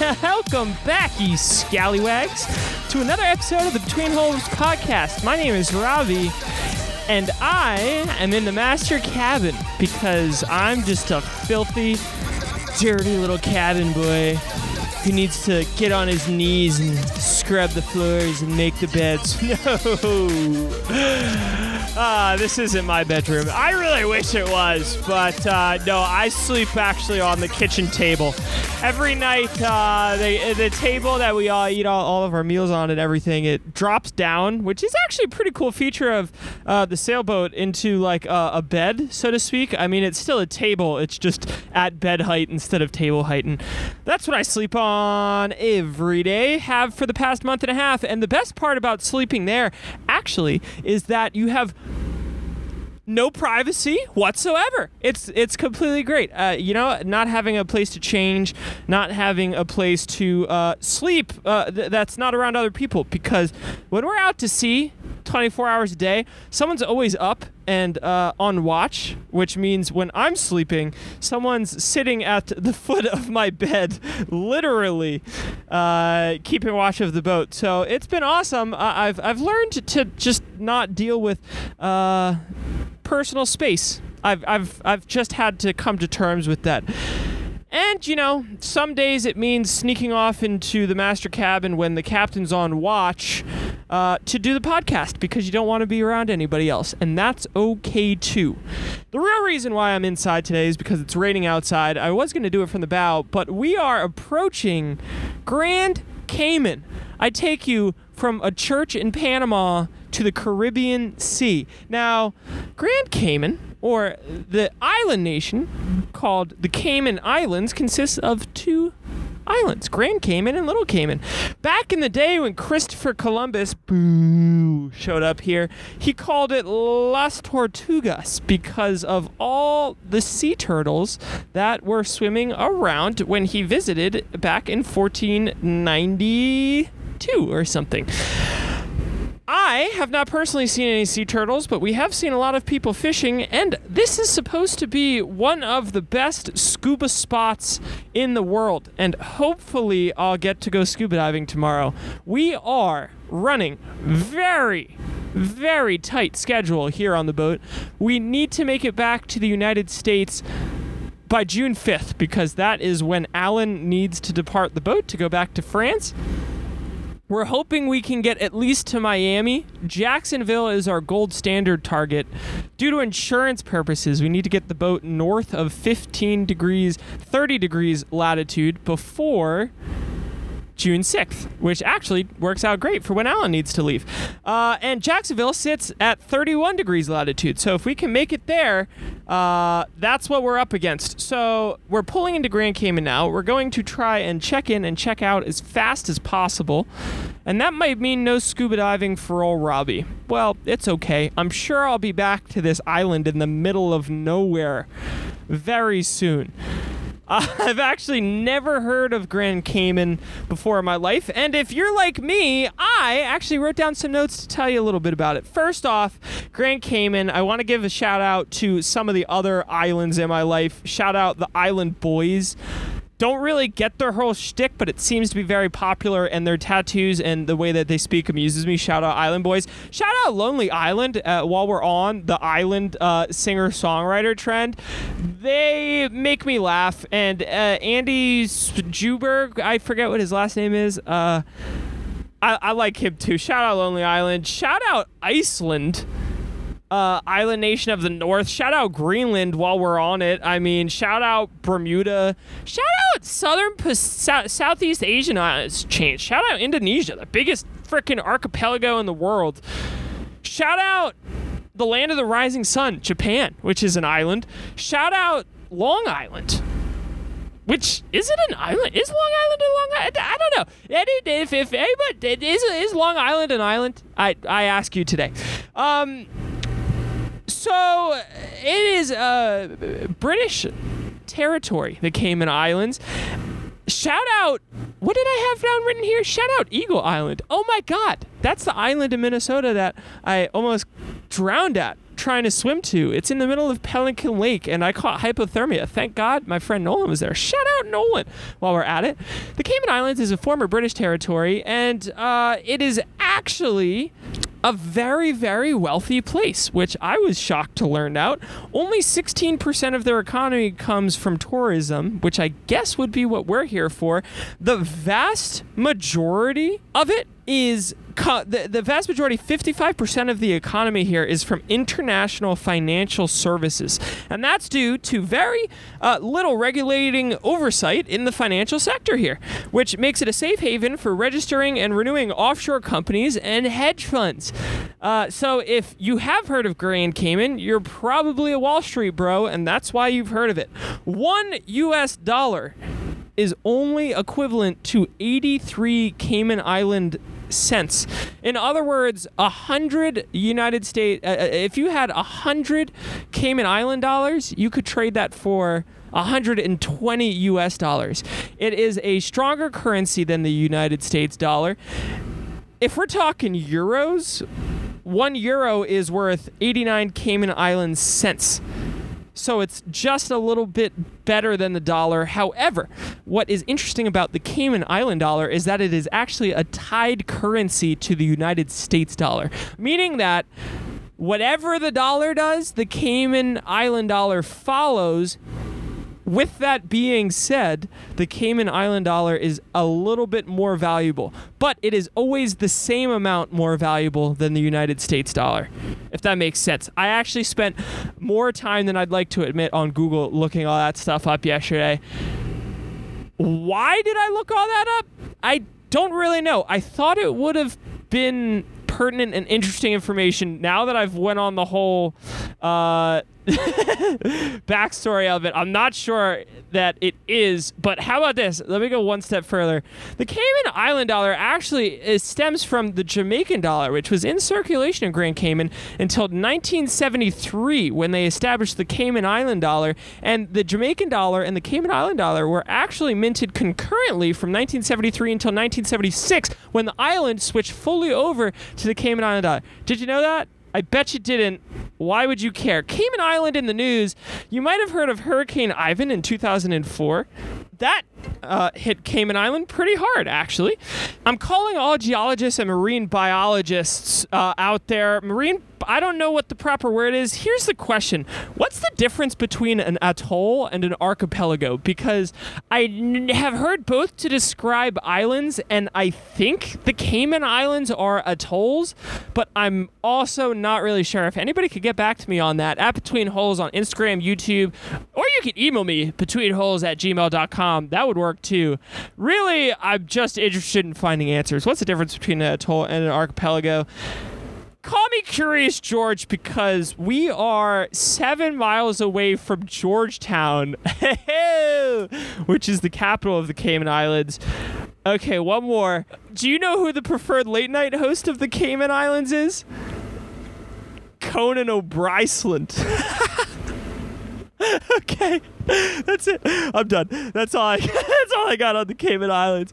Welcome back, you scallywags, to another episode of the Between Holes podcast. My name is Robby, and I am in the master cabin because I'm just a filthy, dirty little cabin boy who needs to get on his knees and scrub the floors and make the beds. No. Ah, this isn't my bedroom. I really wish it was, but uh, no, I sleep actually on the kitchen table. Every night, uh, the, the table that we all eat all, all of our meals on and everything, it drops down, which is actually a pretty cool feature of uh, the sailboat into like a bed, so to speak. I mean, it's still a table, it's just at bed height instead of table height. And that's what I sleep on every day, have for the past month and a half. And the best part about sleeping there, actually, is that you have no privacy whatsoever. It's it's completely great. Uh, you know, not having a place to change, not having a place to uh, sleep uh, th- that's not around other people. Because when we're out to sea, 24 hours a day, someone's always up and uh, on watch, which means when I'm sleeping, someone's sitting at the foot of my bed, literally uh, keeping watch of the boat. So it's been awesome. I- I've I've learned to just not deal with uh, personal space. I've I've I've just had to come to terms with that. And, you know, some days it means sneaking off into the master cabin when the captain's on watch uh, to do the podcast because you don't want to be around anybody else. And that's okay too. The real reason why I'm inside today is because it's raining outside. I was going to do it from the bow, but we are approaching Grand Cayman. I take you from a church in Panama to the Caribbean Sea. Now, Grand Cayman, or the island nation called the Cayman Islands, consists of two islands Grand Cayman and Little Cayman. Back in the day when Christopher Columbus boo, showed up here, he called it Las Tortugas because of all the sea turtles that were swimming around when he visited back in 1492 or something. I have not personally seen any sea turtles, but we have seen a lot of people fishing, and this is supposed to be one of the best scuba spots in the world. And hopefully, I'll get to go scuba diving tomorrow. We are running very, very tight schedule here on the boat. We need to make it back to the United States by June 5th because that is when Alan needs to depart the boat to go back to France. We're hoping we can get at least to Miami. Jacksonville is our gold standard target. Due to insurance purposes, we need to get the boat north of 15 degrees, 30 degrees latitude before June 6th, which actually works out great for when Alan needs to leave. Uh, and Jacksonville sits at 31 degrees latitude. So if we can make it there, uh, that's what we're up against. So we're pulling into Grand Cayman now. We're going to try and check in and check out as fast as possible. And that might mean no scuba diving for old Robby. Well, it's okay. I'm sure I'll be back to this island in the middle of nowhere very soon. I've actually never heard of Grand Cayman before in my life. And if you're like me, I actually wrote down some notes to tell you a little bit about it. First off, Grand Cayman, I want to give a shout out to some of the other islands in my life. Shout out the Island Boys don't really get their whole shtick, but it seems to be very popular, and their tattoos and the way that they speak amuses me. Shout out Island Boys. Shout out Lonely Island. Uh, while we're on the island uh, singer songwriter trend, they make me laugh. And uh, Andy Juberg, I forget what his last name is. Uh, I, I like him too. Shout out Lonely Island. Shout out Iceland uh, island nation of the north. Shout out Greenland while we're on it. I mean, shout out Bermuda. Shout out Southern Southeast Asian islands. Change. Shout out Indonesia, the biggest freaking archipelago in the world. Shout out the land of the rising sun, Japan, which is an island. Shout out Long Island. Which is it an island? Is Long Island a Long Island? I don't know. If if anybody is is Long Island an island? I I ask you today. Um, so it is uh, British territory, the Cayman Islands. Shout out, what did I have down written here? Shout out Eagle Island. Oh my God, that's the island in Minnesota that I almost drowned at trying to swim to. It's in the middle of Pelican Lake, and I caught hypothermia. Thank God my friend Nolan was there. Shout out Nolan while we're at it. The Cayman Islands is a former British territory, and uh, it is actually a very, very wealthy place, which I was shocked to learn out. Only 16% of their economy comes from tourism, which I guess would be what we're here for. The vast majority of it is co- the, the vast majority 55% of the economy here is from international financial services. And that's due to very uh, little regulating oversight in the financial sector here which makes it a safe haven for registering and renewing offshore companies and hedge funds. Uh, so if you have heard of grand cayman you're probably a wall street bro and that's why you've heard of it. One us dollar is only equivalent to 83 Cayman Island cents. In other words, a hundred United States. Uh, uh if you had a hundred Cayman Island dollars, you could trade that for 120 US dollars. It is a stronger currency than the United States dollar. If we're talking euros, one euro is worth 89 Cayman Island cents so it's just a little bit better than the dollar. However, what is interesting about the Cayman Island dollar is that it is actually a tied currency to the United States dollar, meaning that whatever the dollar does, the Cayman Island dollar follows with that being said, the Cayman Island dollar is a little bit more valuable, but it is always the same amount more valuable than the United States dollar, if that makes sense. I actually spent more time than I'd like to admit on Google looking all that stuff up yesterday. Why did I look all that up? I don't really know. I thought it would have been pertinent and interesting information now that I've went on the whole uh, backstory of it. I'm not sure that it is, but how about this? Let me go one step further. The Cayman Island dollar actually stems from the Jamaican dollar, which was in circulation in Grand Cayman until 1973 when they established the Cayman Island dollar. And the Jamaican dollar and the Cayman Island dollar were actually minted concurrently from 1973 until 1976 when the island switched fully over to the Cayman Island dollar. Did you know that? I bet you didn't. Why would you care? Cayman Island in the news. You might have heard of Hurricane Ivan in 2004. That uh, hit Cayman Island pretty hard, actually. I'm calling all geologists and marine biologists uh, out there, marine I don't know what the proper word is. Here's the question What's the difference between an atoll and an archipelago? Because I n- have heard both to describe islands, and I think the Cayman Islands are atolls, but I'm also not really sure. If anybody could get back to me on that, at Between Holes on Instagram, YouTube, or you can email me, betweenholes at gmail.com. That would work too. Really, I'm just interested in finding answers. What's the difference between an atoll and an archipelago? Call me Curious George because we are seven miles away from Georgetown, which is the capital of the Cayman Islands. Okay, one more. Do you know who the preferred late night host of the Cayman Islands is? Conan O'Brien. okay, that's it. I'm done. That's all. I, that's all I got on the Cayman Islands.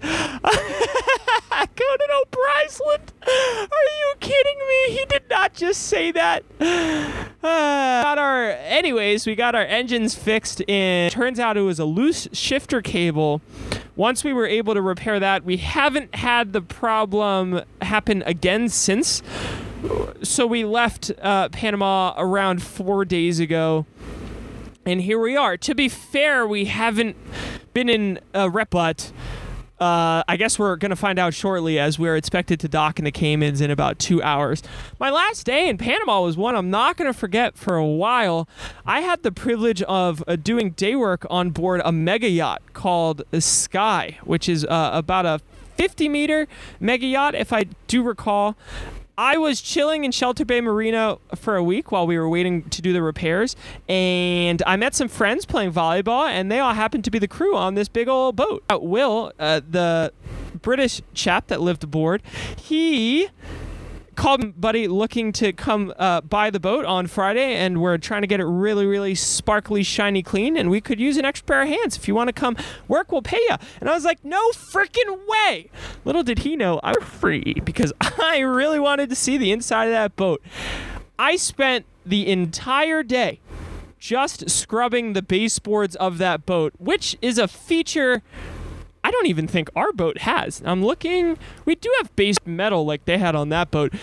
Conan O'Brien. Are you kidding me? He did not just say that. Uh, got our. Anyways, we got our engines fixed. In turns out it was a loose shifter cable. Once we were able to repair that, we haven't had the problem happen again since. So we left uh, Panama around four days ago and here we are. To be fair, we haven't been in a rep, but uh, I guess we're going to find out shortly as we're expected to dock in the Caymans in about two hours. My last day in Panama was one I'm not going to forget for a while. I had the privilege of uh, doing day work on board a mega yacht called Sky, which is uh, about a 50 meter mega yacht, if I do recall. I was chilling in Shelter Bay Marina for a week while we were waiting to do the repairs, and I met some friends playing volleyball, and they all happened to be the crew on this big old boat. Uh, Will, uh, the British chap that lived aboard, he called buddy looking to come uh, buy the boat on Friday, and we're trying to get it really, really sparkly, shiny, clean. And we could use an extra pair of hands. If you want to come work, we'll pay you. And I was like, no freaking way. Little did he know I was free because I really wanted to see the inside of that boat. I spent the entire day just scrubbing the baseboards of that boat, which is a feature don't even think our boat has. I'm looking, we do have base metal like they had on that boat.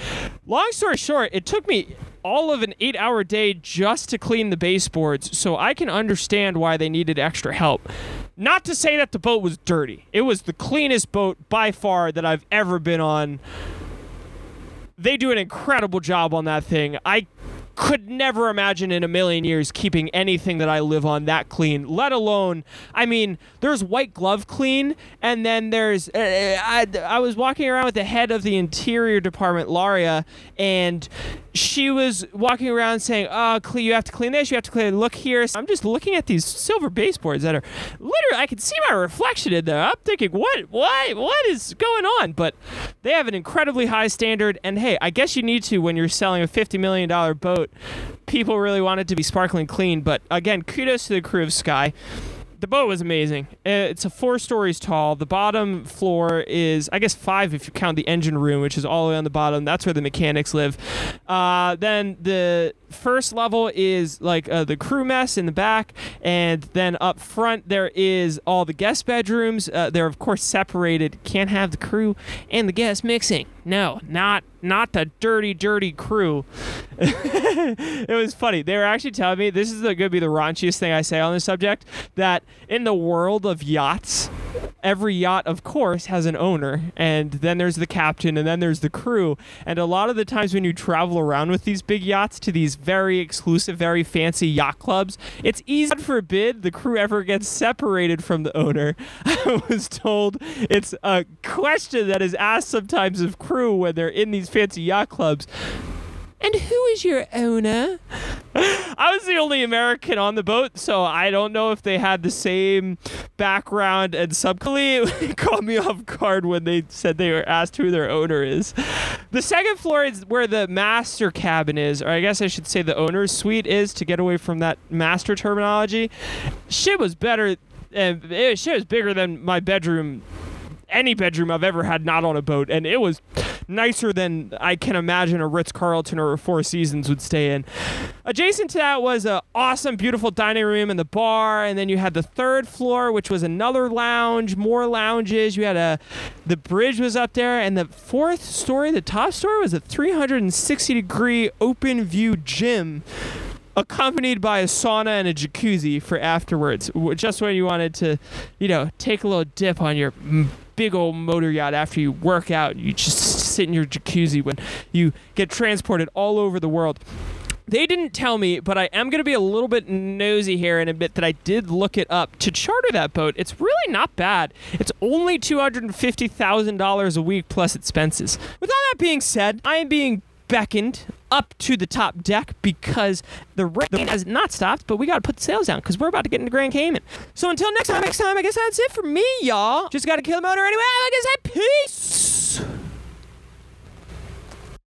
Long story short, it took me all of an eight hour day just to clean the baseboards, so I can understand why they needed extra help. Not to say that the boat was dirty, it was the cleanest boat by far that I've ever been on. They do an incredible job on that thing. I could never imagine in a million years keeping anything that I live on that clean, let alone, I mean, there's white glove clean, and then there's, uh, I, I was walking around with the head of the interior department, Laria, and she was walking around saying, "Oh, you have to clean this. You have to clean. Look here." So I'm just looking at these silver baseboards that are literally. I can see my reflection in there. I'm thinking, "What? What? What is going on?" But they have an incredibly high standard, and hey, I guess you need to when you're selling a fifty million dollar boat. People really want it to be sparkling clean, but again, kudos to the crew of Sky the boat was amazing. Uh, it's a four stories tall. The bottom floor is, I guess, five if you count the engine room, which is all the way on the bottom. That's where the mechanics live. Uh, then the first level is like uh, the crew mess in the back, and then up front there is all the guest bedrooms. Uh, they're of course separated. Can't have the crew and the guests mixing. No, not not the dirty, dirty crew. it was funny. They were actually telling me this is going to be the raunchiest thing I say on this subject. That in the world of yachts every yacht, of course, has an owner, and then there's the captain, and then there's the crew. And a lot of the times when you travel around with these big yachts to these very exclusive, very fancy yacht clubs, it's easy, God forbid, the crew ever gets separated from the owner. I was told it's a question that is asked sometimes of crew when they're in these fancy yacht clubs. And who is your owner? I was the only American on the boat, so I don't know if they had the same background and subconsciously it caught me off guard when they said they were asked who their owner is. The second floor is where the master cabin is, or I guess I should say the owner's suite is to get away from that master terminology. Shit was better and it, shit was bigger than my bedroom any bedroom I've ever had not on a boat, and it was nicer than I can imagine a Ritz Carlton or a Four Seasons would stay in. Adjacent to that was an awesome, beautiful dining room and the bar, and then you had the third floor, which was another lounge, more lounges. You had a the bridge was up there, and the fourth story, the top story, was a 360 degree open view gym accompanied by a sauna and a jacuzzi for afterwards. Just when you wanted to, you know, take a little dip on your big old motor yacht after you work out. You just sit in your jacuzzi when you get transported all over the world. They didn't tell me, but I am going to be a little bit nosy here and admit that I did look it up. To charter that boat, it's really not bad. It's only $250,000 a week plus expenses. With all that being said, I am being beckoned up to the top deck because the rain has not stopped, but we got to put the sails down because we're about to get into Grand Cayman. So until next time, next time, I guess that's it for me, y'all. Just got to kill the motor anyway. I guess I peace.